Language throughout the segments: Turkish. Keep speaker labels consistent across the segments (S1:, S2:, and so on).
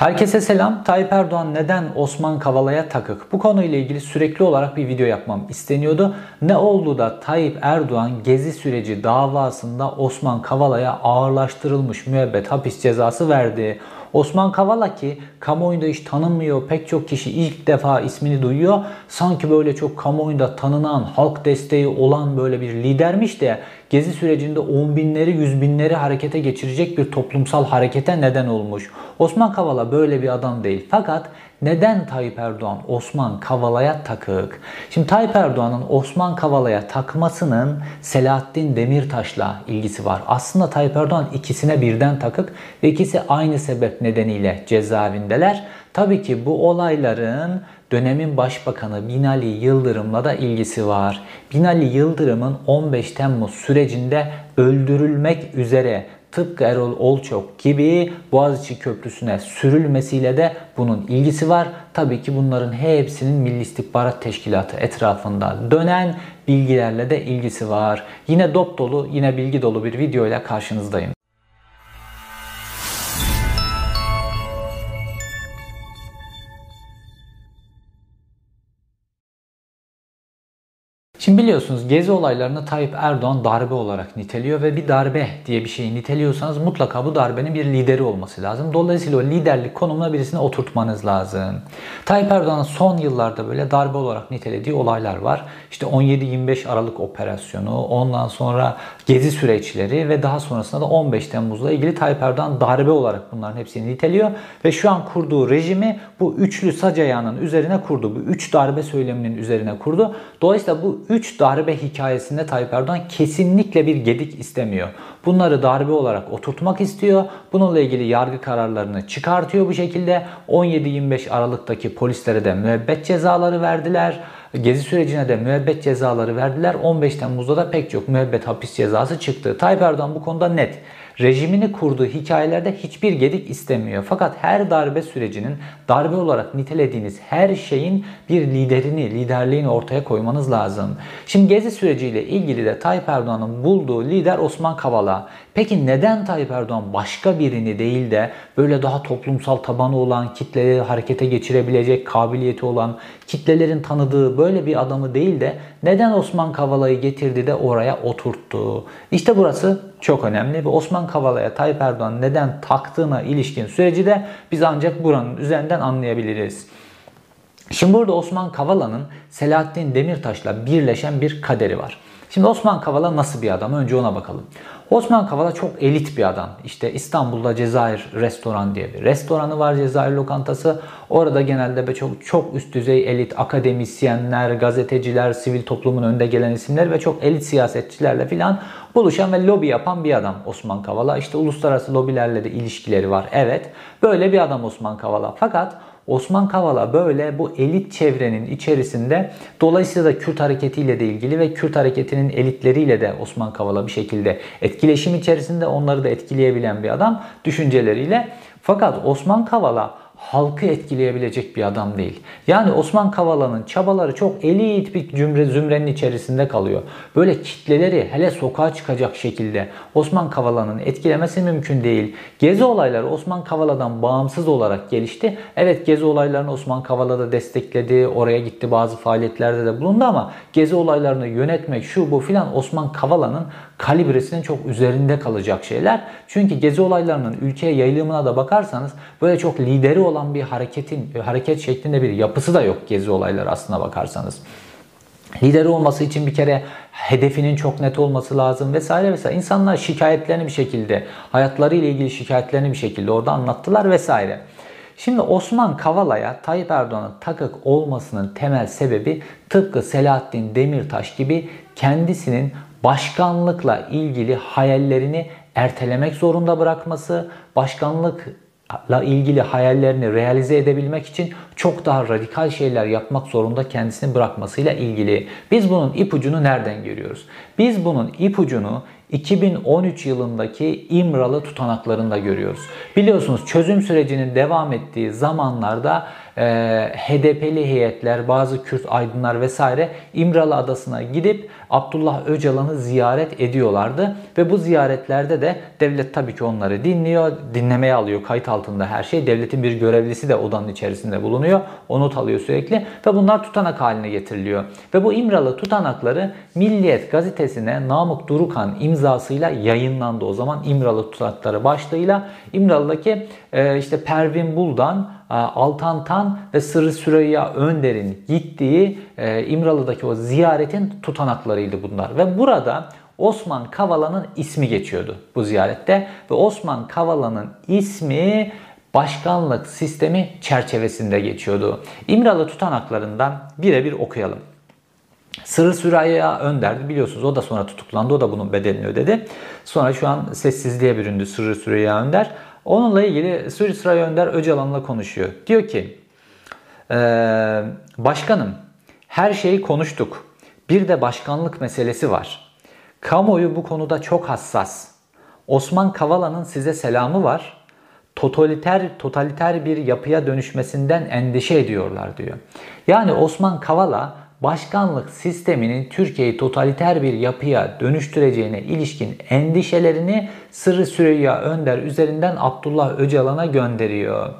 S1: Herkese selam. Tayyip Erdoğan neden Osman Kavala'ya takık? Bu konuyla ilgili sürekli olarak bir video yapmam isteniyordu. Ne oldu da Tayyip Erdoğan gezi süreci davasında Osman Kavala'ya ağırlaştırılmış müebbet hapis cezası verdi? Osman Kavala ki kamuoyunda hiç tanınmıyor. Pek çok kişi ilk defa ismini duyuyor. Sanki böyle çok kamuoyunda tanınan, halk desteği olan böyle bir lidermiş de Gezi sürecinde on binleri, yüz binleri harekete geçirecek bir toplumsal harekete neden olmuş. Osman Kavala böyle bir adam değil. Fakat neden Tayyip Erdoğan Osman Kavala'ya takık? Şimdi Tayyip Erdoğan'ın Osman Kavala'ya takmasının Selahattin Demirtaş'la ilgisi var. Aslında Tayyip Erdoğan ikisine birden takık ve ikisi aynı sebep nedeniyle cezaevindeler. Tabii ki bu olayların dönemin başbakanı Binali Yıldırım'la da ilgisi var. Binali Yıldırım'ın 15 Temmuz sürecinde öldürülmek üzere tıpkı Erol Olçok gibi Boğaziçi Köprüsü'ne sürülmesiyle de bunun ilgisi var. Tabii ki bunların hepsinin Milli İstihbarat Teşkilatı etrafında dönen bilgilerle de ilgisi var. Yine dop dolu, yine bilgi dolu bir video ile karşınızdayım. Biliyorsunuz gezi olaylarını Tayyip Erdoğan darbe olarak niteliyor ve bir darbe diye bir şeyi niteliyorsanız mutlaka bu darbenin bir lideri olması lazım. Dolayısıyla o liderlik konumuna birisini oturtmanız lazım. Tayyip Erdoğan'ın son yıllarda böyle darbe olarak nitelediği olaylar var. İşte 17-25 Aralık operasyonu, ondan sonra gezi süreçleri ve daha sonrasında da 15 Temmuz'la ilgili Tayyip Erdoğan darbe olarak bunların hepsini niteliyor. Ve şu an kurduğu rejimi bu üçlü sac ayağının üzerine kurdu. Bu üç darbe söyleminin üzerine kurdu. Dolayısıyla bu 3 darbe hikayesinde Tayyip Erdoğan kesinlikle bir gedik istemiyor. Bunları darbe olarak oturtmak istiyor. Bununla ilgili yargı kararlarını çıkartıyor bu şekilde. 17-25 Aralık'taki polislere de müebbet cezaları verdiler. Gezi sürecine de müebbet cezaları verdiler. 15 Temmuz'da da pek çok müebbet hapis cezası çıktı. Tayyip Erdoğan bu konuda net rejimini kurduğu hikayelerde hiçbir gedik istemiyor. Fakat her darbe sürecinin darbe olarak nitelediğiniz her şeyin bir liderini, liderliğini ortaya koymanız lazım. Şimdi Gezi süreciyle ilgili de Tayyip Erdoğan'ın bulduğu lider Osman Kavala. Peki neden Tayyip Erdoğan başka birini değil de böyle daha toplumsal tabanı olan, kitleleri harekete geçirebilecek kabiliyeti olan, kitlelerin tanıdığı böyle bir adamı değil de neden Osman Kavala'yı getirdi de oraya oturttu? İşte burası çok önemli ve Osman Kavala'ya Tayyip Erdoğan neden taktığına ilişkin süreci de biz ancak buranın üzerinden anlayabiliriz. Şimdi burada Osman Kavala'nın Selahattin Demirtaş'la birleşen bir kaderi var. Şimdi Osman Kavala nasıl bir adam? Önce ona bakalım. Osman Kavala çok elit bir adam. İşte İstanbul'da Cezayir Restoran diye bir restoranı var, Cezayir lokantası. Orada genelde çok çok üst düzey elit akademisyenler, gazeteciler, sivil toplumun önde gelen isimler ve çok elit siyasetçilerle filan buluşan ve lobi yapan bir adam Osman Kavala. İşte uluslararası lobilerle de ilişkileri var. Evet, böyle bir adam Osman Kavala. Fakat Osman Kavala böyle bu elit çevrenin içerisinde dolayısıyla da Kürt hareketiyle de ilgili ve Kürt hareketinin elitleriyle de Osman Kavala bir şekilde etkileşim içerisinde onları da etkileyebilen bir adam düşünceleriyle. Fakat Osman Kavala halkı etkileyebilecek bir adam değil. Yani Osman Kavala'nın çabaları çok elit bir cümle zümrenin içerisinde kalıyor. Böyle kitleleri hele sokağa çıkacak şekilde Osman Kavala'nın etkilemesi mümkün değil. Gezi olayları Osman Kavala'dan bağımsız olarak gelişti. Evet gezi olaylarını Osman Kavala da destekledi. Oraya gitti bazı faaliyetlerde de bulundu ama gezi olaylarını yönetmek şu bu filan Osman Kavala'nın kalibresinin çok üzerinde kalacak şeyler. Çünkü gezi olaylarının ülkeye yayılımına da bakarsanız böyle çok lideri olan bir hareketin hareket şeklinde bir yapısı da yok gezi olayları aslına bakarsanız. Lideri olması için bir kere hedefinin çok net olması lazım vesaire vesaire. İnsanlar şikayetlerini bir şekilde, hayatları ile ilgili şikayetlerini bir şekilde orada anlattılar vesaire. Şimdi Osman Kavala'ya Tayyip Erdoğan'ın takık olmasının temel sebebi tıpkı Selahattin Demirtaş gibi kendisinin başkanlıkla ilgili hayallerini ertelemek zorunda bırakması, başkanlıkla ilgili hayallerini realize edebilmek için çok daha radikal şeyler yapmak zorunda kendisini bırakmasıyla ilgili. Biz bunun ipucunu nereden görüyoruz? Biz bunun ipucunu 2013 yılındaki İmralı tutanaklarında görüyoruz. Biliyorsunuz çözüm sürecinin devam ettiği zamanlarda e, HDP'li heyetler, bazı Kürt aydınlar vesaire İmralı Adası'na gidip Abdullah Öcalan'ı ziyaret ediyorlardı. Ve bu ziyaretlerde de devlet tabii ki onları dinliyor, dinlemeye alıyor kayıt altında her şey. Devletin bir görevlisi de odanın içerisinde bulunuyor. O not alıyor sürekli ve bunlar tutanak haline getiriliyor. Ve bu İmralı tutanakları Milliyet gazetesine Namık Durukan imzasıyla yayınlandı. O zaman İmralı tutanakları başlığıyla İmralı'daki e, işte Pervin Buldan, e, Altan Tan ve Sırrı Süreyya Önder'in gittiği e, İmralı'daki o ziyaretin tutanaklarıydı bunlar. Ve burada Osman Kavala'nın ismi geçiyordu bu ziyarette ve Osman Kavala'nın ismi başkanlık sistemi çerçevesinde geçiyordu. İmralı tutanaklarından birebir okuyalım. Sırrı Süreyya Önder biliyorsunuz o da sonra tutuklandı. O da bunun bedelini ödedi. Sonra şu an sessizliğe büründü Sırrı Süreyya Önder. Onunla ilgili Sırrı Süreyya Önder Öcalan'la konuşuyor. Diyor ki ee, başkanım her şeyi konuştuk. Bir de başkanlık meselesi var. Kamuoyu bu konuda çok hassas. Osman Kavala'nın size selamı var. Totaliter totaliter bir yapıya dönüşmesinden endişe ediyorlar diyor. Yani Osman Kavala başkanlık sisteminin Türkiye'yi totaliter bir yapıya dönüştüreceğine ilişkin endişelerini Sırrı Süreyya Önder üzerinden Abdullah Öcalan'a gönderiyor.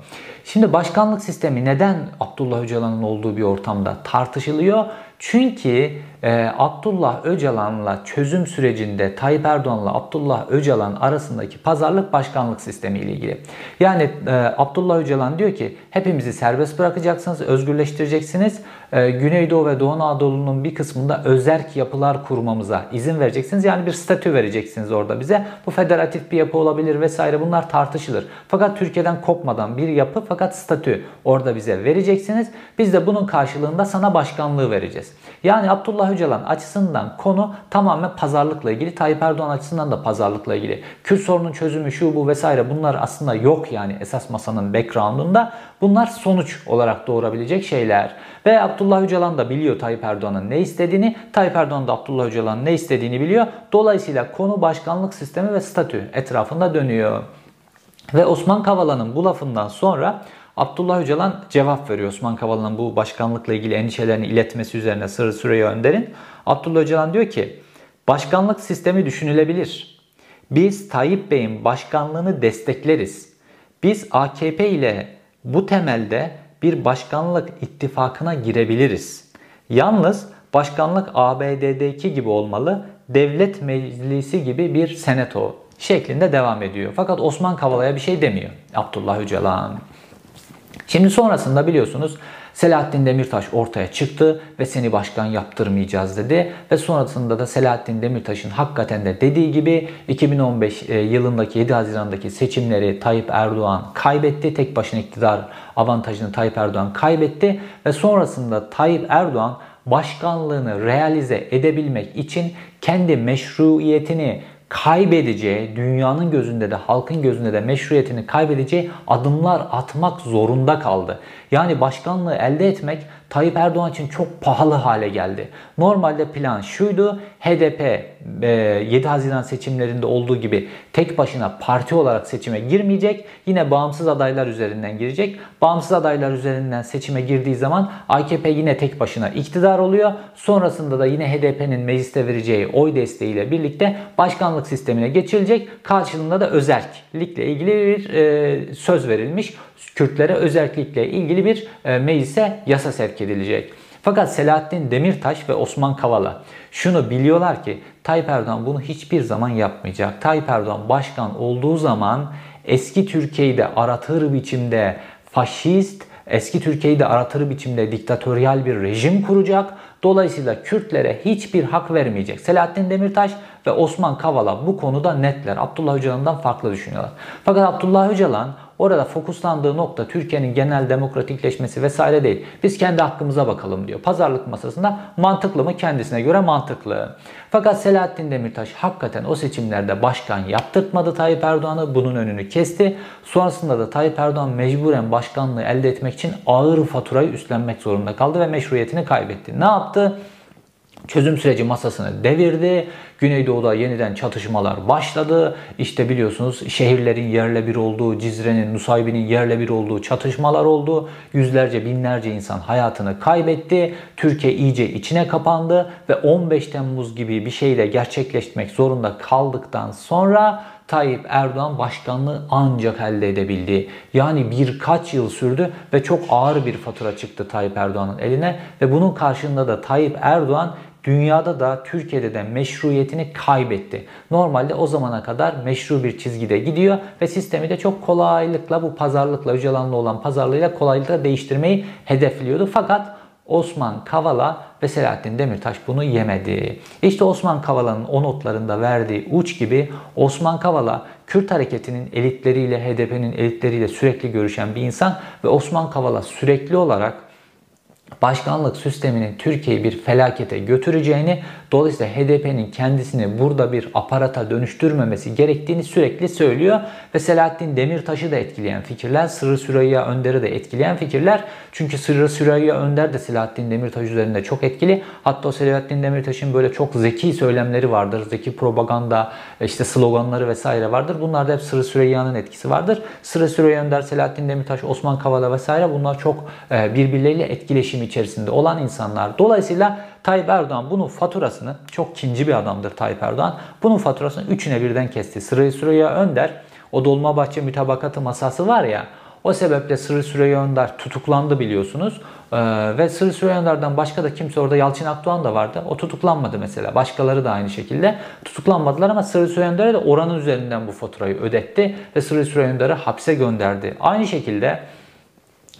S1: Şimdi başkanlık sistemi neden Abdullah Öcalan'ın olduğu bir ortamda tartışılıyor? Çünkü e, Abdullah Öcalan'la çözüm sürecinde Tayyip Erdoğan'la Abdullah Öcalan arasındaki pazarlık başkanlık sistemi ile ilgili. Yani e, Abdullah Öcalan diyor ki hepimizi serbest bırakacaksınız, özgürleştireceksiniz. E, Güneydoğu ve Doğu Anadolu'nun bir kısmında özerk yapılar kurmamıza izin vereceksiniz. Yani bir statü vereceksiniz orada bize. Bu federatif bir yapı olabilir vesaire bunlar tartışılır. Fakat Türkiye'den kopmadan bir yapı fakat statü orada bize vereceksiniz. Biz de bunun karşılığında sana başkanlığı vereceğiz. Yani Abdullah Öcalan açısından konu tamamen pazarlıkla ilgili. Tayyip Erdoğan açısından da pazarlıkla ilgili. Kürt sorunun çözümü şu bu vesaire bunlar aslında yok yani esas masanın background'unda. Bunlar sonuç olarak doğurabilecek şeyler. Ve Abdullah Öcalan da biliyor Tayyip Erdoğan'ın ne istediğini. Tayyip Erdoğan da Abdullah Öcalan'ın ne istediğini biliyor. Dolayısıyla konu başkanlık sistemi ve statü etrafında dönüyor. Ve Osman Kavala'nın bu lafından sonra Abdullah Öcalan cevap veriyor Osman Kavala'nın bu başkanlıkla ilgili endişelerini iletmesi üzerine Sırrı Süreyya Önder'in. Abdullah Öcalan diyor ki başkanlık sistemi düşünülebilir. Biz Tayyip Bey'in başkanlığını destekleriz. Biz AKP ile bu temelde bir başkanlık ittifakına girebiliriz. Yalnız başkanlık ABD'deki gibi olmalı, devlet meclisi gibi bir senato şeklinde devam ediyor. Fakat Osman Kavala'ya bir şey demiyor Abdullah Öcalan. Şimdi sonrasında biliyorsunuz Selahattin Demirtaş ortaya çıktı ve seni başkan yaptırmayacağız dedi. Ve sonrasında da Selahattin Demirtaş'ın hakikaten de dediği gibi 2015 e, yılındaki 7 Haziran'daki seçimleri Tayyip Erdoğan kaybetti. Tek başına iktidar avantajını Tayyip Erdoğan kaybetti. Ve sonrasında Tayyip Erdoğan başkanlığını realize edebilmek için kendi meşruiyetini kaybedeceği, dünyanın gözünde de halkın gözünde de meşruiyetini kaybedeceği adımlar atmak zorunda kaldı. Yani başkanlığı elde etmek Tayyip Erdoğan için çok pahalı hale geldi. Normalde plan şuydu. HDP 7 e, Haziran seçimlerinde olduğu gibi tek başına parti olarak seçime girmeyecek. Yine bağımsız adaylar üzerinden girecek. Bağımsız adaylar üzerinden seçime girdiği zaman AKP yine tek başına iktidar oluyor. Sonrasında da yine HDP'nin mecliste vereceği oy desteğiyle birlikte başkanlık sistemine geçilecek. Karşılığında da özerklikle ilgili bir e, söz verilmiş. Kürtlere özerklikle ilgili bir e, meclise yasa sevk edilecek. Fakat Selahattin Demirtaş ve Osman Kavala şunu biliyorlar ki Tayyip Erdoğan bunu hiçbir zaman yapmayacak. Tayyip Erdoğan başkan olduğu zaman eski Türkiye'yi de aratır biçimde faşist, eski Türkiye'yi de aratır biçimde diktatöryal bir rejim kuracak. Dolayısıyla Kürtlere hiçbir hak vermeyecek. Selahattin Demirtaş ve Osman Kavala bu konuda netler. Abdullah Öcalan'dan farklı düşünüyorlar. Fakat Abdullah Öcalan Orada fokuslandığı nokta Türkiye'nin genel demokratikleşmesi vesaire değil. Biz kendi hakkımıza bakalım diyor. Pazarlık masasında mantıklı mı? Kendisine göre mantıklı. Fakat Selahattin Demirtaş hakikaten o seçimlerde başkan yaptırtmadı Tayyip Erdoğan'ı. Bunun önünü kesti. Sonrasında da Tayyip Erdoğan mecburen başkanlığı elde etmek için ağır faturayı üstlenmek zorunda kaldı ve meşruiyetini kaybetti. Ne yaptı? Çözüm süreci masasını devirdi. Güneydoğu'da yeniden çatışmalar başladı. İşte biliyorsunuz şehirlerin yerle bir olduğu, Cizre'nin, Nusaybin'in yerle bir olduğu çatışmalar oldu. Yüzlerce, binlerce insan hayatını kaybetti. Türkiye iyice içine kapandı ve 15 Temmuz gibi bir şeyle gerçekleşmek zorunda kaldıktan sonra Tayyip Erdoğan başkanlığı ancak elde edebildi. Yani birkaç yıl sürdü ve çok ağır bir fatura çıktı Tayyip Erdoğan'ın eline ve bunun karşılığında da Tayyip Erdoğan dünyada da Türkiye'de de meşruiyetini kaybetti. Normalde o zamana kadar meşru bir çizgide gidiyor ve sistemi de çok kolaylıkla bu pazarlıkla Öcalan'la olan pazarlığıyla kolaylıkla değiştirmeyi hedefliyordu. Fakat Osman Kavala ve Selahattin Demirtaş bunu yemedi. İşte Osman Kavala'nın o notlarında verdiği uç gibi Osman Kavala Kürt hareketinin elitleriyle, HDP'nin elitleriyle sürekli görüşen bir insan ve Osman Kavala sürekli olarak başkanlık sisteminin Türkiye'yi bir felakete götüreceğini, dolayısıyla HDP'nin kendisini burada bir aparata dönüştürmemesi gerektiğini sürekli söylüyor. Ve Selahattin Demirtaş'ı da etkileyen fikirler, Sırrı Süreyya Önder'i de etkileyen fikirler. Çünkü Sırrı Süreyya Önder de Selahattin Demirtaş üzerinde çok etkili. Hatta o Selahattin Demirtaş'ın böyle çok zeki söylemleri vardır. Zeki propaganda, işte sloganları vesaire vardır. Bunlar da hep Sırrı Süreyya'nın etkisi vardır. Sırrı Süreyya Önder, Selahattin Demirtaş, Osman Kavala vesaire bunlar çok e, birbirleriyle etkileşim içerisinde olan insanlar. Dolayısıyla Tayyip Erdoğan bunun faturasını, çok kinci bir adamdır Tayyip Erdoğan, bunun faturasını üçüne birden kesti. Sırayı Süreyya Önder, o Dolmabahçe mütabakatı masası var ya, o sebeple Sırrı Süreyya Önder tutuklandı biliyorsunuz. Ee, ve Sırrı Süreyya Önder'den başka da kimse orada Yalçın Akdoğan da vardı. O tutuklanmadı mesela. Başkaları da aynı şekilde tutuklanmadılar ama Sırrı Süreyya Önder'e de oranın üzerinden bu faturayı ödetti ve Sırrı Süreyya Önder'i hapse gönderdi. Aynı şekilde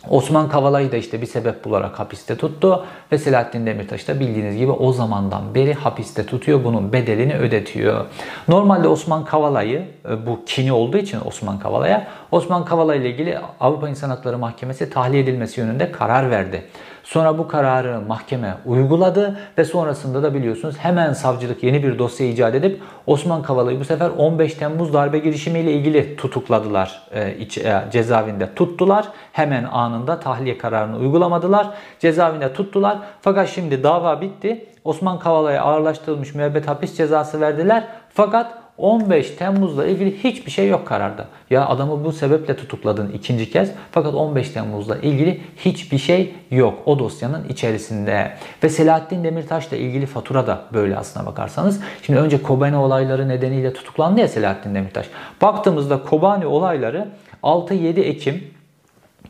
S1: Osman Kavala'yı da işte bir sebep bularak hapiste tuttu ve Selahattin Demirtaş da bildiğiniz gibi o zamandan beri hapiste tutuyor. Bunun bedelini ödetiyor. Normalde Osman Kavala'yı e, bu kini olduğu için Osman Kavala'ya Osman Kavala ile ilgili Avrupa İnsan Hakları Mahkemesi tahliye edilmesi yönünde karar verdi. Sonra bu kararı mahkeme uyguladı ve sonrasında da biliyorsunuz hemen savcılık yeni bir dosya icat edip Osman Kavala'yı bu sefer 15 Temmuz darbe girişimiyle ilgili tutukladılar. E, iç, e, cezaevinde tuttular. Hemen anında tahliye kararını uygulamadılar. Cezaevinde tuttular. Fakat şimdi dava bitti. Osman Kavala'ya ağırlaştırılmış müebbet hapis cezası verdiler. Fakat 15 Temmuz'la ilgili hiçbir şey yok kararda. Ya adamı bu sebeple tutukladın ikinci kez fakat 15 Temmuz'la ilgili hiçbir şey yok o dosyanın içerisinde. Ve Selahattin Demirtaş'la ilgili fatura da böyle aslına bakarsanız. Şimdi önce Kobani olayları nedeniyle tutuklandı ya Selahattin Demirtaş. Baktığımızda Kobani olayları 6-7 Ekim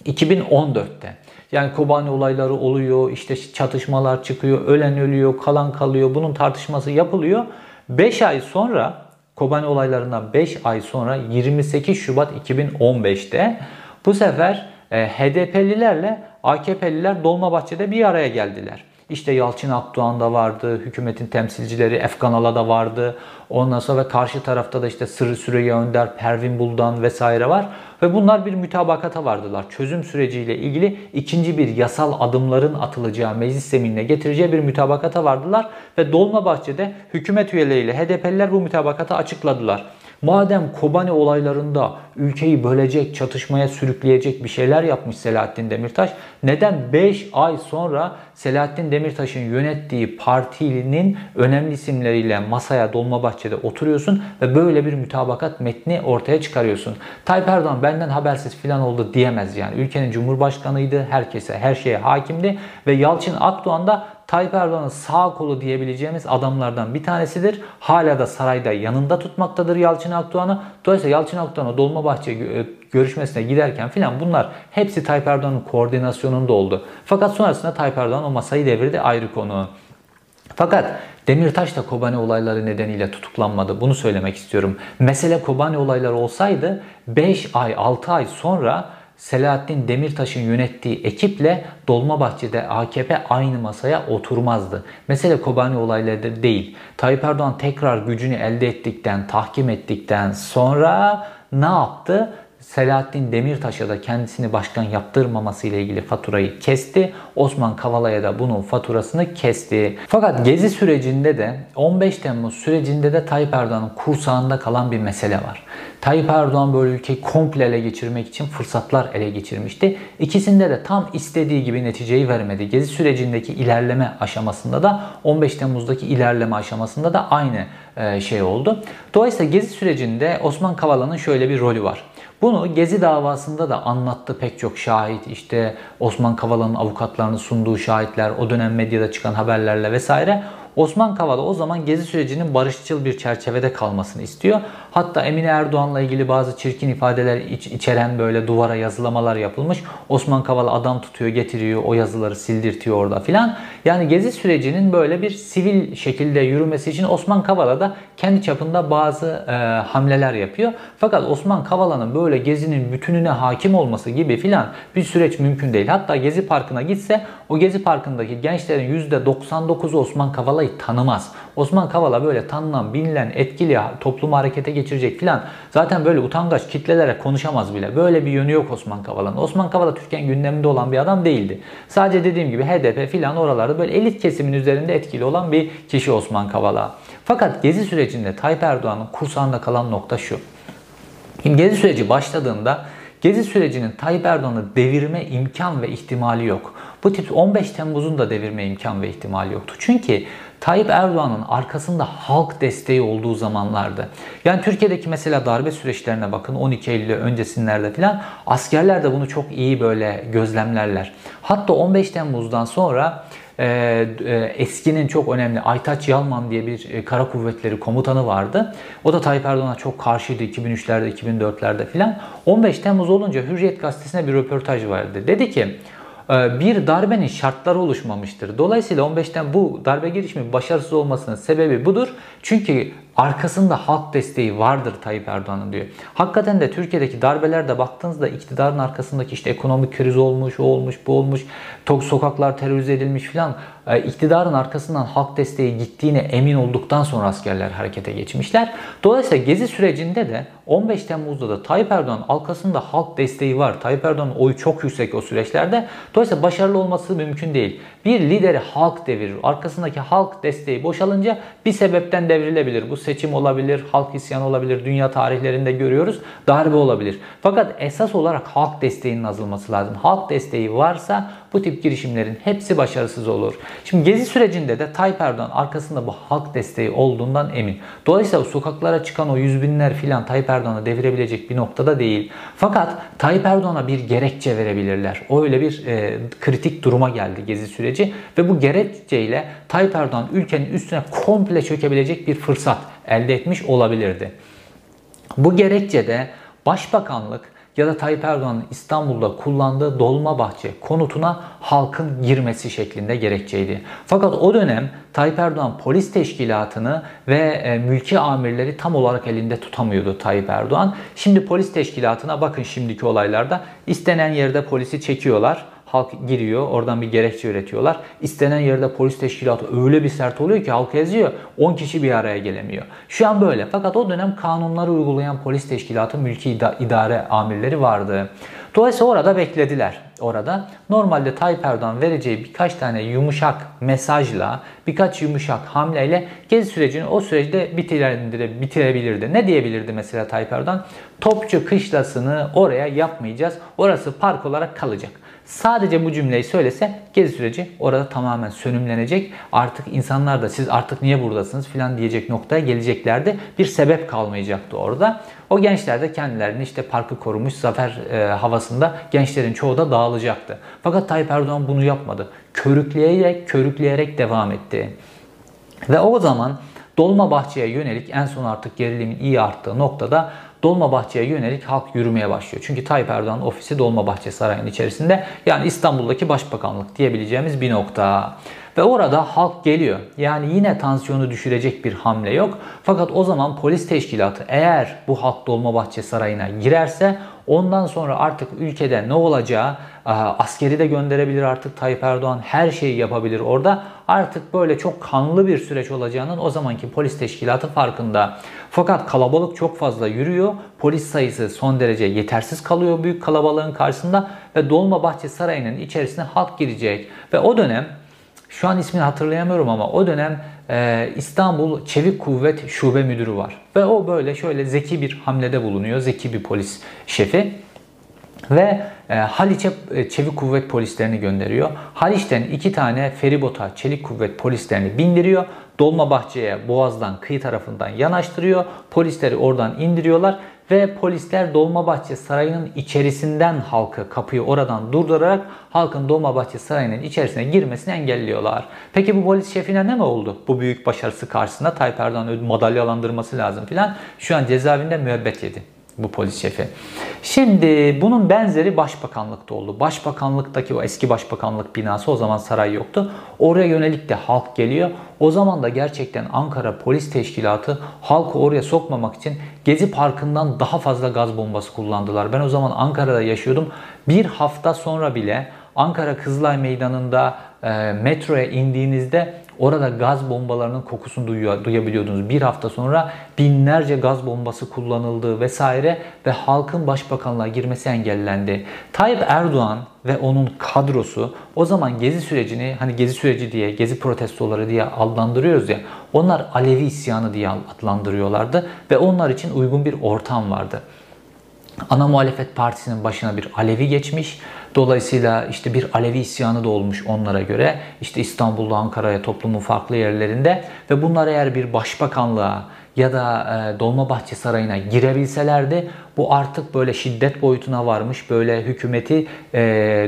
S1: 2014'te. Yani Kobani olayları oluyor, işte çatışmalar çıkıyor, ölen ölüyor, kalan kalıyor. Bunun tartışması yapılıyor. 5 ay sonra Kobani olaylarından 5 ay sonra 28 Şubat 2015'te bu sefer e, HDP'lilerle AKP'liler Dolmabahçe'de bir araya geldiler. İşte Yalçın Akdoğan da vardı, hükümetin temsilcileri Efkanala da vardı. Ondan sonra ve karşı tarafta da işte Sırrı Süreyya Önder, Pervin Buldan vesaire var. Ve bunlar bir mütabakata vardılar. Çözüm süreciyle ilgili ikinci bir yasal adımların atılacağı, meclis zeminine getireceği bir mütabakata vardılar. Ve Dolmabahçe'de hükümet üyeleriyle HDP'liler bu mütabakatı açıkladılar. Madem Kobani olaylarında ülkeyi bölecek, çatışmaya sürükleyecek bir şeyler yapmış Selahattin Demirtaş, neden 5 ay sonra Selahattin Demirtaş'ın yönettiği partinin önemli isimleriyle masaya Dolmabahçe'de oturuyorsun ve böyle bir mütabakat metni ortaya çıkarıyorsun? Tayyip Erdoğan benden habersiz filan oldu diyemez yani. Ülkenin cumhurbaşkanıydı, herkese, her şeye hakimdi ve Yalçın Akdoğan da Tayyip Erdoğan'ın sağ kolu diyebileceğimiz adamlardan bir tanesidir. Hala da sarayda yanında tutmaktadır Yalçın Akdoğan'ı. Dolayısıyla Yalçın Akdoğan'a Dolmabahçe e, görüşmesine giderken filan bunlar hepsi Tayyip Erdoğan'ın koordinasyonunda oldu. Fakat sonrasında Tayyip Erdoğan o masayı devirdi ayrı konu. Fakat Demirtaş da Kobani olayları nedeniyle tutuklanmadı. Bunu söylemek istiyorum. Mesele Kobani olayları olsaydı 5 ay 6 ay sonra Selahattin Demirtaş'ın yönettiği ekiple Dolmabahçe'de AKP aynı masaya oturmazdı. Mesele Kobani olayları değil. Tayyip Erdoğan tekrar gücünü elde ettikten, tahkim ettikten sonra ne yaptı? Selahattin Demirtaş'a da kendisini başkan yaptırmaması ile ilgili faturayı kesti. Osman Kavala'ya da bunun faturasını kesti. Fakat gezi sürecinde de 15 Temmuz sürecinde de Tayyip Erdoğan'ın kursağında kalan bir mesele var. Tayyip Erdoğan böyle ülkeyi komple ele geçirmek için fırsatlar ele geçirmişti. İkisinde de tam istediği gibi neticeyi vermedi. Gezi sürecindeki ilerleme aşamasında da 15 Temmuz'daki ilerleme aşamasında da aynı e, şey oldu. Dolayısıyla Gezi sürecinde Osman Kavala'nın şöyle bir rolü var. Bunu Gezi davasında da anlattı pek çok şahit. İşte Osman Kavala'nın avukatlarını sunduğu şahitler, o dönem medyada çıkan haberlerle vesaire. Osman Kavala o zaman gezi sürecinin barışçıl bir çerçevede kalmasını istiyor. Hatta Emine Erdoğan'la ilgili bazı çirkin ifadeler iç, içeren böyle duvara yazılamalar yapılmış. Osman Kavala adam tutuyor, getiriyor, o yazıları sildirtiyor orada filan. Yani gezi sürecinin böyle bir sivil şekilde yürümesi için Osman Kavala da kendi çapında bazı e, hamleler yapıyor. Fakat Osman Kavala'nın böyle gezinin bütününe hakim olması gibi filan bir süreç mümkün değil. Hatta Gezi Parkı'na gitse o Gezi Parkı'ndaki gençlerin %99'u Osman Kavala'yı tanımaz. Osman Kavala böyle tanınan, bilinen, etkili toplumu harekete geçirecek filan. Zaten böyle utangaç kitlelere konuşamaz bile. Böyle bir yönü yok Osman Kavala'nın. Osman Kavala Türkiye'nin gündeminde olan bir adam değildi. Sadece dediğim gibi HDP filan oralarda böyle elit kesimin üzerinde etkili olan bir kişi Osman Kavala. Fakat Gezi sürecinde Tayyip Erdoğan'ın kursağında kalan nokta şu. Şimdi Gezi süreci başladığında Gezi sürecinin Tayyip Erdoğan'ı devirme imkan ve ihtimali yok. Bu tip 15 Temmuz'un da devirme imkan ve ihtimali yoktu. Çünkü Tayyip Erdoğan'ın arkasında halk desteği olduğu zamanlarda. Yani Türkiye'deki mesela darbe süreçlerine bakın 12 Eylül öncesinde filan askerler de bunu çok iyi böyle gözlemlerler. Hatta 15 Temmuz'dan sonra e, e, eskinin çok önemli Aytaç Yalman diye bir e, kara kuvvetleri komutanı vardı. O da Tayyip Erdoğan'a çok karşıydı 2003'lerde 2004'lerde filan. 15 Temmuz olunca Hürriyet gazetesine bir röportaj vardı. Dedi ki bir darbenin şartları oluşmamıştır. Dolayısıyla 15'ten bu darbe girişimi başarısız olmasının sebebi budur. Çünkü arkasında halk desteği vardır Tayyip Erdoğan'ın diyor. Hakikaten de Türkiye'deki darbelerde baktığınızda iktidarın arkasındaki işte ekonomik kriz olmuş, o olmuş, bu olmuş, tok sokaklar terörize edilmiş filan. E, iktidarın arkasından halk desteği gittiğine emin olduktan sonra askerler harekete geçmişler. Dolayısıyla Gezi sürecinde de 15 Temmuz'da da Tayyip Erdoğan arkasında halk desteği var. Tayyip Erdoğan'ın oyu çok yüksek o süreçlerde. Dolayısıyla başarılı olması mümkün değil. Bir lideri halk devirir. Arkasındaki halk desteği boşalınca bir sebepten devrilebilir. Bu seçim olabilir, halk isyanı olabilir, dünya tarihlerinde görüyoruz. Darbe olabilir. Fakat esas olarak halk desteğinin azalması lazım. Halk desteği varsa bu tip girişimlerin hepsi başarısız olur. Şimdi gezi sürecinde de Tayyip Erdoğan arkasında bu halk desteği olduğundan emin. Dolayısıyla sokaklara çıkan o yüz binler filan Tayyip Erdoğan'ı devirebilecek bir noktada değil. Fakat Tayyip Erdoğan'a bir gerekçe verebilirler. O öyle bir e, kritik duruma geldi gezi süreci ve bu gerekçeyle Tayyip Erdoğan ülkenin üstüne komple çökebilecek bir fırsat elde etmiş olabilirdi. Bu gerekçe de Başbakanlık ya da Tayyip Erdoğan'ın İstanbul'da kullandığı Dolmabahçe konutuna halkın girmesi şeklinde gerekçeydi. Fakat o dönem Tayyip Erdoğan polis teşkilatını ve e, mülki amirleri tam olarak elinde tutamıyordu Tayyip Erdoğan. Şimdi polis teşkilatına bakın şimdiki olaylarda istenen yerde polisi çekiyorlar Halk giriyor, oradan bir gerekçe üretiyorlar. İstenen yerde polis teşkilatı öyle bir sert oluyor ki halk eziyor. 10 kişi bir araya gelemiyor. Şu an böyle. Fakat o dönem kanunları uygulayan polis teşkilatı mülki idare amirleri vardı. Dolayısıyla orada beklediler. Orada normalde Tayyip Erdoğan vereceği birkaç tane yumuşak mesajla, birkaç yumuşak hamleyle gezi sürecini o süreçte bitirebilirdi. Ne diyebilirdi mesela Tayyip Erdoğan? Topçu kışlasını oraya yapmayacağız. Orası park olarak kalacak. Sadece bu cümleyi söylese gezi süreci orada tamamen sönümlenecek. Artık insanlar da siz artık niye buradasınız filan diyecek noktaya geleceklerdi. Bir sebep kalmayacaktı orada. O gençler de kendilerini işte parkı korumuş zafer e, havasında gençlerin çoğu da dağılacaktı. Fakat Tayyip Erdoğan bunu yapmadı. Körükleyerek körükleyerek devam etti. Ve o zaman Dolmabahçe'ye yönelik en son artık gerilimin iyi arttığı noktada Dolmabahçe'ye yönelik halk yürümeye başlıyor. Çünkü Tayyip Erdoğan ofisi Dolmabahçe Sarayı'nın içerisinde yani İstanbul'daki başbakanlık diyebileceğimiz bir nokta. Ve orada halk geliyor. Yani yine tansiyonu düşürecek bir hamle yok. Fakat o zaman polis teşkilatı eğer bu halk Dolmabahçe Sarayı'na girerse Ondan sonra artık ülkede ne olacağı askeri de gönderebilir artık Tayyip Erdoğan her şeyi yapabilir orada. Artık böyle çok kanlı bir süreç olacağının o zamanki polis teşkilatı farkında. Fakat kalabalık çok fazla yürüyor. Polis sayısı son derece yetersiz kalıyor büyük kalabalığın karşısında ve Dolmabahçe Sarayı'nın içerisine halk girecek. Ve o dönem şu an ismini hatırlayamıyorum ama o dönem e, İstanbul Çevik Kuvvet Şube Müdürü var. Ve o böyle şöyle zeki bir hamlede bulunuyor. Zeki bir polis şefi. Ve e, Haliç'e e, çevik kuvvet polislerini gönderiyor. Haliç'ten iki tane feribota çelik kuvvet polislerini bindiriyor. Dolmabahçe'ye Boğaz'dan kıyı tarafından yanaştırıyor. Polisleri oradan indiriyorlar ve polisler Dolmabahçe Sarayı'nın içerisinden halkı kapıyı oradan durdurarak halkın Dolmabahçe Sarayı'nın içerisine girmesini engelliyorlar. Peki bu polis şefine ne mi oldu? Bu büyük başarısı karşısında Tayyip Erdoğan madalyalandırması lazım filan. Şu an cezaevinde müebbet yedi bu polis şefi. Şimdi bunun benzeri başbakanlıkta oldu. Başbakanlıktaki o eski başbakanlık binası o zaman saray yoktu. Oraya yönelik de halk geliyor. O zaman da gerçekten Ankara Polis Teşkilatı halkı oraya sokmamak için Gezi Parkı'ndan daha fazla gaz bombası kullandılar. Ben o zaman Ankara'da yaşıyordum. Bir hafta sonra bile Ankara Kızılay Meydanı'nda e, metroya indiğinizde Orada gaz bombalarının kokusunu duyabiliyordunuz. Bir hafta sonra binlerce gaz bombası kullanıldı vesaire ve halkın başbakanlığa girmesi engellendi. Tayyip Erdoğan ve onun kadrosu o zaman gezi sürecini hani gezi süreci diye, gezi protestoları diye adlandırıyoruz ya. Onlar Alevi isyanı diye adlandırıyorlardı ve onlar için uygun bir ortam vardı. Ana muhalefet partisinin başına bir Alevi geçmiş. Dolayısıyla işte bir Alevi isyanı da olmuş onlara göre. İşte İstanbul'da, Ankara'ya, toplumun farklı yerlerinde ve bunlar eğer bir başbakanlığa ya da e, Dolmabahçe Sarayı'na girebilselerdi bu artık böyle şiddet boyutuna varmış. Böyle hükümeti e,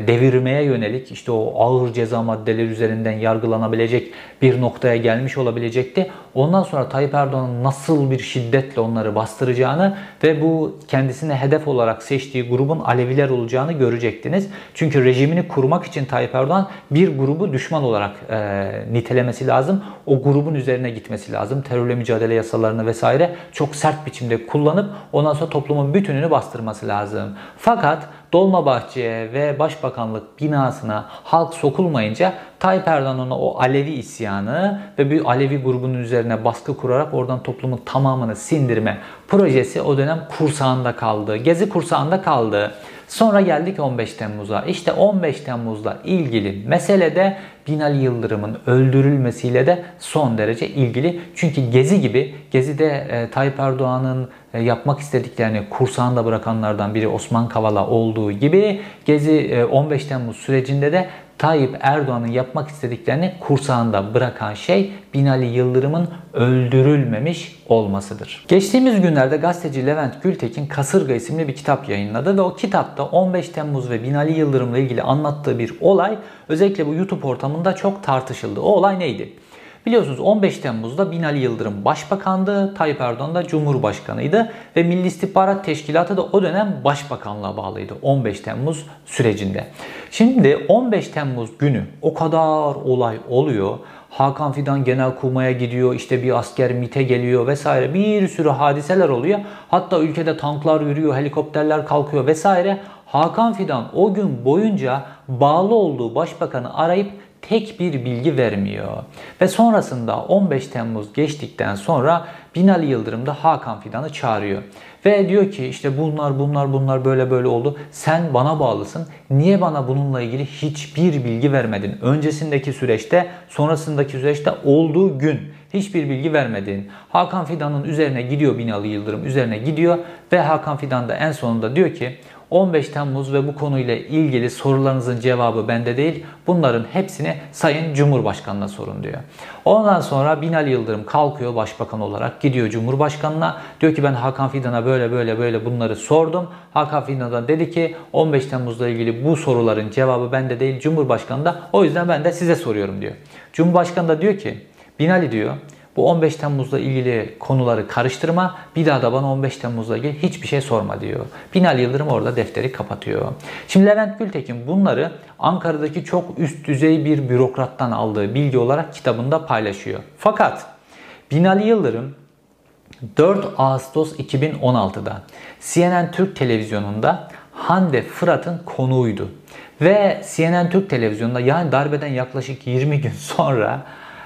S1: devirmeye yönelik işte o ağır ceza maddeleri üzerinden yargılanabilecek bir noktaya gelmiş olabilecekti. Ondan sonra Tayyip Erdoğan'ın nasıl bir şiddetle onları bastıracağını ve bu kendisine hedef olarak seçtiği grubun Aleviler olacağını görecektiniz. Çünkü rejimini kurmak için Tayyip Erdoğan bir grubu düşman olarak e, nitelemesi lazım. O grubun üzerine gitmesi lazım. Terörle mücadele yasalarını vesaire çok sert biçimde kullanıp ondan sonra toplumun bütününü bastırması lazım. Fakat Dolmabahçe'ye ve Başbakanlık binasına halk sokulmayınca Tayyip Erdoğan'ın o Alevi isyanı ve bir Alevi grubunun üzerine baskı kurarak oradan toplumun tamamını sindirme projesi o dönem kursağında kaldı. Gezi kursağında kaldı. Sonra geldik 15 Temmuz'a. İşte 15 Temmuz'la ilgili mesele de Binali Yıldırım'ın öldürülmesiyle de son derece ilgili. Çünkü Gezi gibi, Gezi'de e, Tayyip Erdoğan'ın e, yapmak istediklerini kursağında bırakanlardan biri Osman Kavala olduğu gibi Gezi e, 15 Temmuz sürecinde de Tayyip Erdoğan'ın yapmak istediklerini kursağında bırakan şey Binali Yıldırım'ın öldürülmemiş olmasıdır. Geçtiğimiz günlerde gazeteci Levent Gültekin Kasırga isimli bir kitap yayınladı ve o kitapta 15 Temmuz ve Binali Yıldırım'la ilgili anlattığı bir olay özellikle bu YouTube ortamında çok tartışıldı. O olay neydi? Biliyorsunuz 15 Temmuz'da Binali Yıldırım başbakandı, Tayyip Erdoğan da cumhurbaşkanıydı ve Milli İstihbarat Teşkilatı da o dönem başbakanlığa bağlıydı 15 Temmuz sürecinde. Şimdi 15 Temmuz günü o kadar olay oluyor. Hakan Fidan Genelkurmay'a gidiyor, işte bir asker MIT'e geliyor vesaire bir sürü hadiseler oluyor. Hatta ülkede tanklar yürüyor, helikopterler kalkıyor vesaire. Hakan Fidan o gün boyunca bağlı olduğu başbakanı arayıp tek bir bilgi vermiyor. Ve sonrasında 15 Temmuz geçtikten sonra Binali Yıldırım da Hakan Fidan'ı çağırıyor. Ve diyor ki işte bunlar bunlar bunlar böyle böyle oldu. Sen bana bağlısın. Niye bana bununla ilgili hiçbir bilgi vermedin? Öncesindeki süreçte, sonrasındaki süreçte olduğu gün hiçbir bilgi vermedin. Hakan Fidan'ın üzerine gidiyor Binali Yıldırım üzerine gidiyor ve Hakan Fidan da en sonunda diyor ki 15 Temmuz ve bu konuyla ilgili sorularınızın cevabı bende değil. Bunların hepsini Sayın Cumhurbaşkanı'na sorun diyor. Ondan sonra Binali Yıldırım kalkıyor başbakan olarak gidiyor Cumhurbaşkanı'na. Diyor ki ben Hakan Fidan'a böyle böyle böyle bunları sordum. Hakan Fidan'a dedi ki 15 Temmuz'la ilgili bu soruların cevabı bende değil Cumhurbaşkanı da o yüzden ben de size soruyorum diyor. Cumhurbaşkanı da diyor ki Binali diyor bu 15 Temmuz'la ilgili konuları karıştırma. Bir daha da bana 15 Temmuz'la ilgili hiçbir şey sorma diyor. Binali Yıldırım orada defteri kapatıyor. Şimdi Levent Gültekin bunları Ankara'daki çok üst düzey bir bürokrattan aldığı bilgi olarak kitabında paylaşıyor. Fakat Binali Yıldırım 4 Ağustos 2016'da CNN Türk televizyonunda Hande Fırat'ın konuğuydu. Ve CNN Türk televizyonunda yani darbeden yaklaşık 20 gün sonra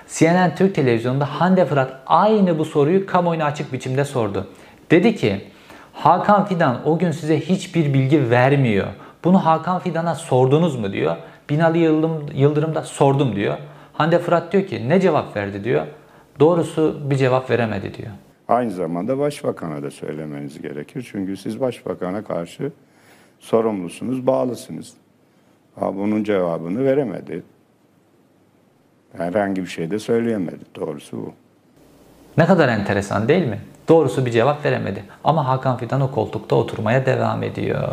S1: CNN Türk televizyonunda Hande Fırat aynı bu soruyu kamuoyuna açık biçimde sordu. Dedi ki Hakan Fidan o gün size hiçbir bilgi vermiyor. Bunu Hakan Fidan'a sordunuz mu diyor. Binali Yıldırım, Yıldırım da sordum diyor. Hande Fırat diyor ki ne cevap verdi diyor. Doğrusu bir cevap veremedi diyor.
S2: Aynı zamanda başbakana da söylemeniz gerekir. Çünkü siz başbakana karşı sorumlusunuz, bağlısınız. Ha, bunun cevabını veremedi. Herhangi bir şey de söyleyemedi. Doğrusu bu.
S1: Ne kadar enteresan değil mi? Doğrusu bir cevap veremedi. Ama Hakan Fidan o koltukta oturmaya devam ediyor.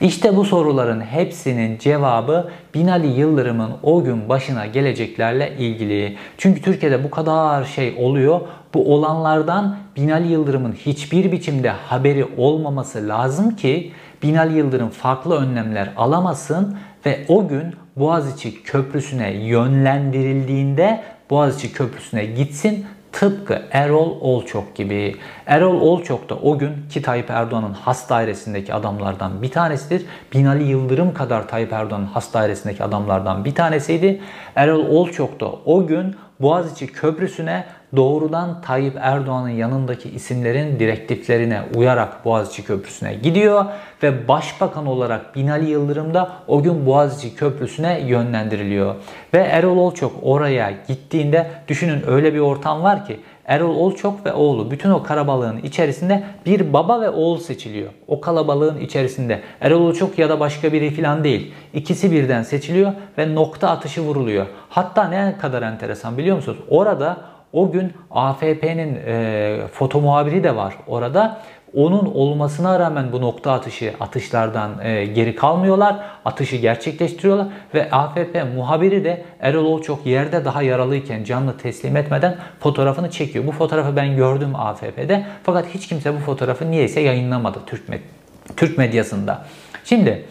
S1: İşte bu soruların hepsinin cevabı Binali Yıldırım'ın o gün başına geleceklerle ilgili. Çünkü Türkiye'de bu kadar şey oluyor. Bu olanlardan Binali Yıldırım'ın hiçbir biçimde haberi olmaması lazım ki Binali Yıldırım farklı önlemler alamasın ve o gün Boğaziçi Köprüsü'ne yönlendirildiğinde Boğaziçi Köprüsü'ne gitsin Tıpkı Erol Olçok gibi. Erol Olçok da o gün ki Tayyip Erdoğan'ın has dairesindeki adamlardan bir tanesidir. Binali Yıldırım kadar Tayyip Erdoğan'ın has dairesindeki adamlardan bir tanesiydi. Erol Olçok da o gün Boğaziçi Köprüsü'ne doğrudan Tayyip Erdoğan'ın yanındaki isimlerin direktiflerine uyarak Boğaziçi Köprüsü'ne gidiyor ve Başbakan olarak Binali Yıldırım da o gün Boğaziçi Köprüsü'ne yönlendiriliyor. Ve Erol Olçok oraya gittiğinde düşünün öyle bir ortam var ki Erol Olçok ve oğlu bütün o karabalığın içerisinde bir baba ve oğul seçiliyor. O kalabalığın içerisinde Erol Olçok ya da başka biri falan değil. İkisi birden seçiliyor ve nokta atışı vuruluyor. Hatta ne kadar enteresan biliyor musunuz? Orada o gün AFP'nin e, foto muhabiri de var orada. Onun olmasına rağmen bu nokta atışı atışlardan e, geri kalmıyorlar. Atışı gerçekleştiriyorlar ve AFP muhabiri de Erol Olçok yerde daha yaralıyken canlı teslim etmeden fotoğrafını çekiyor. Bu fotoğrafı ben gördüm AFP'de. Fakat hiç kimse bu fotoğrafı niyeyse yayınlamadı Türk, med Türk medyasında. Şimdi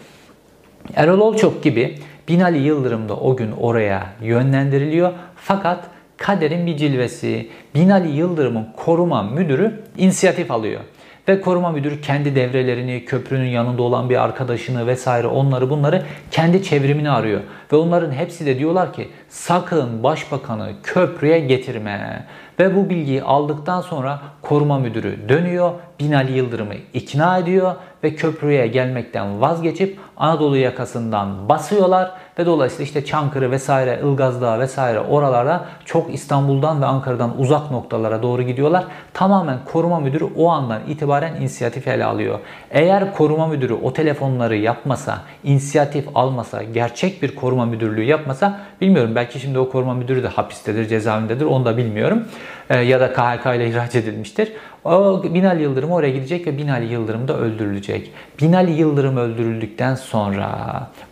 S1: Erol Olçok gibi Binali Yıldırım da o gün oraya yönlendiriliyor. Fakat kaderin bir cilvesi. Binali Yıldırım'ın koruma müdürü inisiyatif alıyor. Ve koruma müdürü kendi devrelerini, köprünün yanında olan bir arkadaşını vesaire onları bunları kendi çevrimini arıyor. Ve onların hepsi de diyorlar ki sakın başbakanı köprüye getirme. Ve bu bilgiyi aldıktan sonra koruma müdürü dönüyor, Binali Yıldırım'ı ikna ediyor ve köprüye gelmekten vazgeçip Anadolu yakasından basıyorlar ve dolayısıyla işte Çankırı vesaire, Ilgaz Dağı vesaire oralara çok İstanbul'dan ve Ankara'dan uzak noktalara doğru gidiyorlar. Tamamen koruma müdürü o andan itibaren inisiyatif ele alıyor. Eğer koruma müdürü o telefonları yapmasa, inisiyatif almasa, gerçek bir koruma müdürlüğü yapmasa bilmiyorum belki şimdi o koruma müdürü de hapistedir, cezaevindedir onu da bilmiyorum. Ee, ya da KHK ile ihraç edilmiştir. O Binali Yıldırım oraya gidecek ve Binali Yıldırım da öldürülecek. Binali Yıldırım öldürüldükten sonra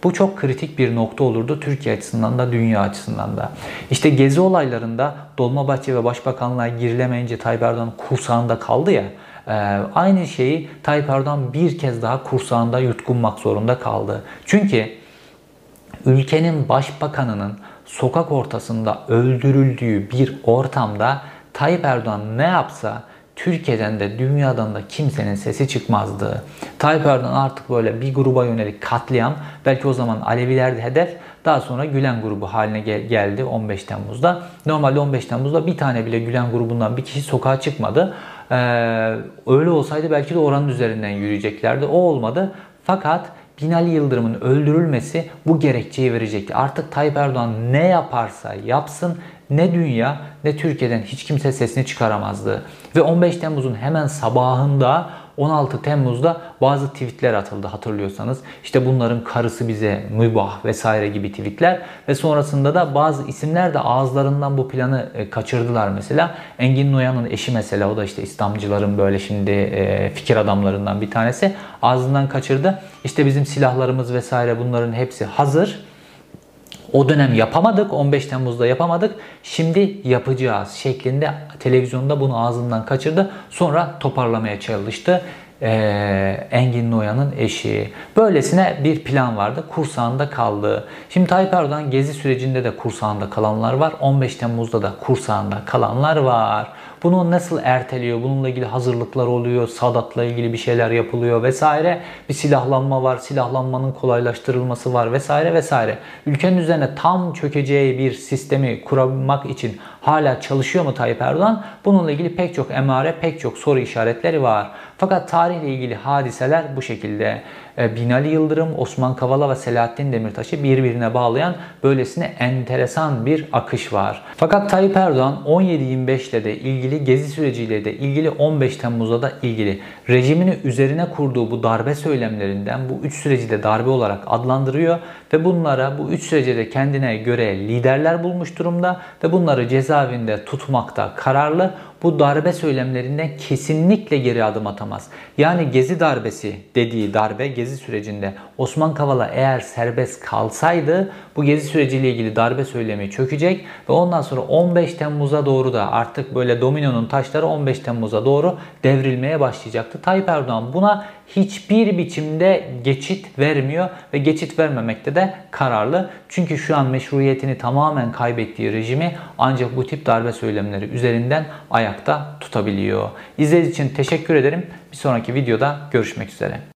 S1: bu çok kritik bir nokta olurdu Türkiye açısından da dünya açısından da. İşte gezi olaylarında Dolmabahçe ve Başbakanlığa girilemeyince Tayyip Erdoğan kursağında kaldı ya. E, aynı şeyi Tayyip Erdoğan bir kez daha kursağında yutkunmak zorunda kaldı. Çünkü ülkenin başbakanının sokak ortasında öldürüldüğü bir ortamda Tayyip Erdoğan ne yapsa Türkiye'den de dünyadan da kimsenin sesi çıkmazdı. Tayyip Erdoğan artık böyle bir gruba yönelik katliam, belki o zaman Aleviler de hedef, daha sonra Gülen grubu haline gel- geldi 15 Temmuz'da. Normalde 15 Temmuz'da bir tane bile Gülen grubundan bir kişi sokağa çıkmadı. Ee, öyle olsaydı belki de oranın üzerinden yürüyeceklerdi. O olmadı. Fakat Binali Yıldırım'ın öldürülmesi bu gerekçeyi verecekti. Artık Tayyip Erdoğan ne yaparsa yapsın ne dünya ne Türkiye'den hiç kimse sesini çıkaramazdı. Ve 15 Temmuz'un hemen sabahında 16 Temmuz'da bazı tweetler atıldı hatırlıyorsanız. İşte bunların karısı bize mübah vesaire gibi tweetler ve sonrasında da bazı isimler de ağızlarından bu planı e, kaçırdılar mesela. Engin Noyan'ın eşi mesela o da işte İslamcıların böyle şimdi e, fikir adamlarından bir tanesi ağzından kaçırdı. İşte bizim silahlarımız vesaire bunların hepsi hazır o dönem yapamadık. 15 Temmuz'da yapamadık. Şimdi yapacağız şeklinde televizyonda bunu ağzından kaçırdı. Sonra toparlamaya çalıştı. Ee, Engin Noyan'ın eşi. Böylesine bir plan vardı. Kursağında kaldı. Şimdi Tayyip Erdoğan gezi sürecinde de kursağında kalanlar var. 15 Temmuz'da da kursağında kalanlar var. Bunu nasıl erteliyor? Bununla ilgili hazırlıklar oluyor. Sadat'la ilgili bir şeyler yapılıyor vesaire. Bir silahlanma var. Silahlanmanın kolaylaştırılması var vesaire vesaire. Ülkenin üzerine tam çökeceği bir sistemi kurmak için hala çalışıyor mu Tayyip Erdoğan? Bununla ilgili pek çok emare, pek çok soru işaretleri var. Fakat tarihle ilgili hadiseler bu şekilde. E, Binali Yıldırım, Osman Kavala ve Selahattin Demirtaş'ı birbirine bağlayan böylesine enteresan bir akış var. Fakat Tayyip Erdoğan 17-25 ile de ilgili gezi süreciyle de ilgili 15 Temmuz'da da ilgili rejimini üzerine kurduğu bu darbe söylemlerinden bu 3 süreci de darbe olarak adlandırıyor ve bunlara bu 3 sürece de kendine göre liderler bulmuş durumda ve bunları cezaevinde tutmakta kararlı bu darbe söylemlerinden kesinlikle geri adım atamaz. Yani Gezi darbesi dediği darbe Gezi sürecinde Osman Kavala eğer serbest kalsaydı bu Gezi süreciyle ilgili darbe söylemi çökecek ve ondan sonra 15 Temmuz'a doğru da artık böyle dominonun taşları 15 Temmuz'a doğru devrilmeye başlayacaktı. Tayyip Erdoğan buna hiçbir biçimde geçit vermiyor ve geçit vermemekte de kararlı. Çünkü şu an meşruiyetini tamamen kaybettiği rejimi ancak bu tip darbe söylemleri üzerinden ayakta tutabiliyor. İzlediğiniz için teşekkür ederim. Bir sonraki videoda görüşmek üzere.